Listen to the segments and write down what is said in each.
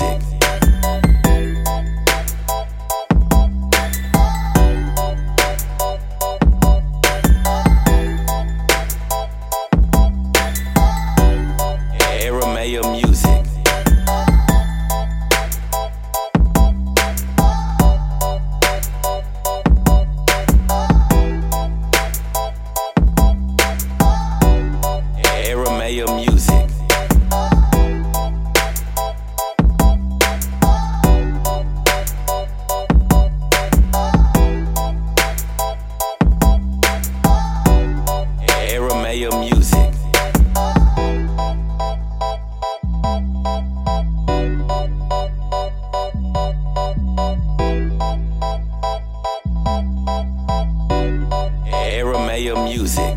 music. your music. Music.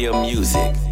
your music.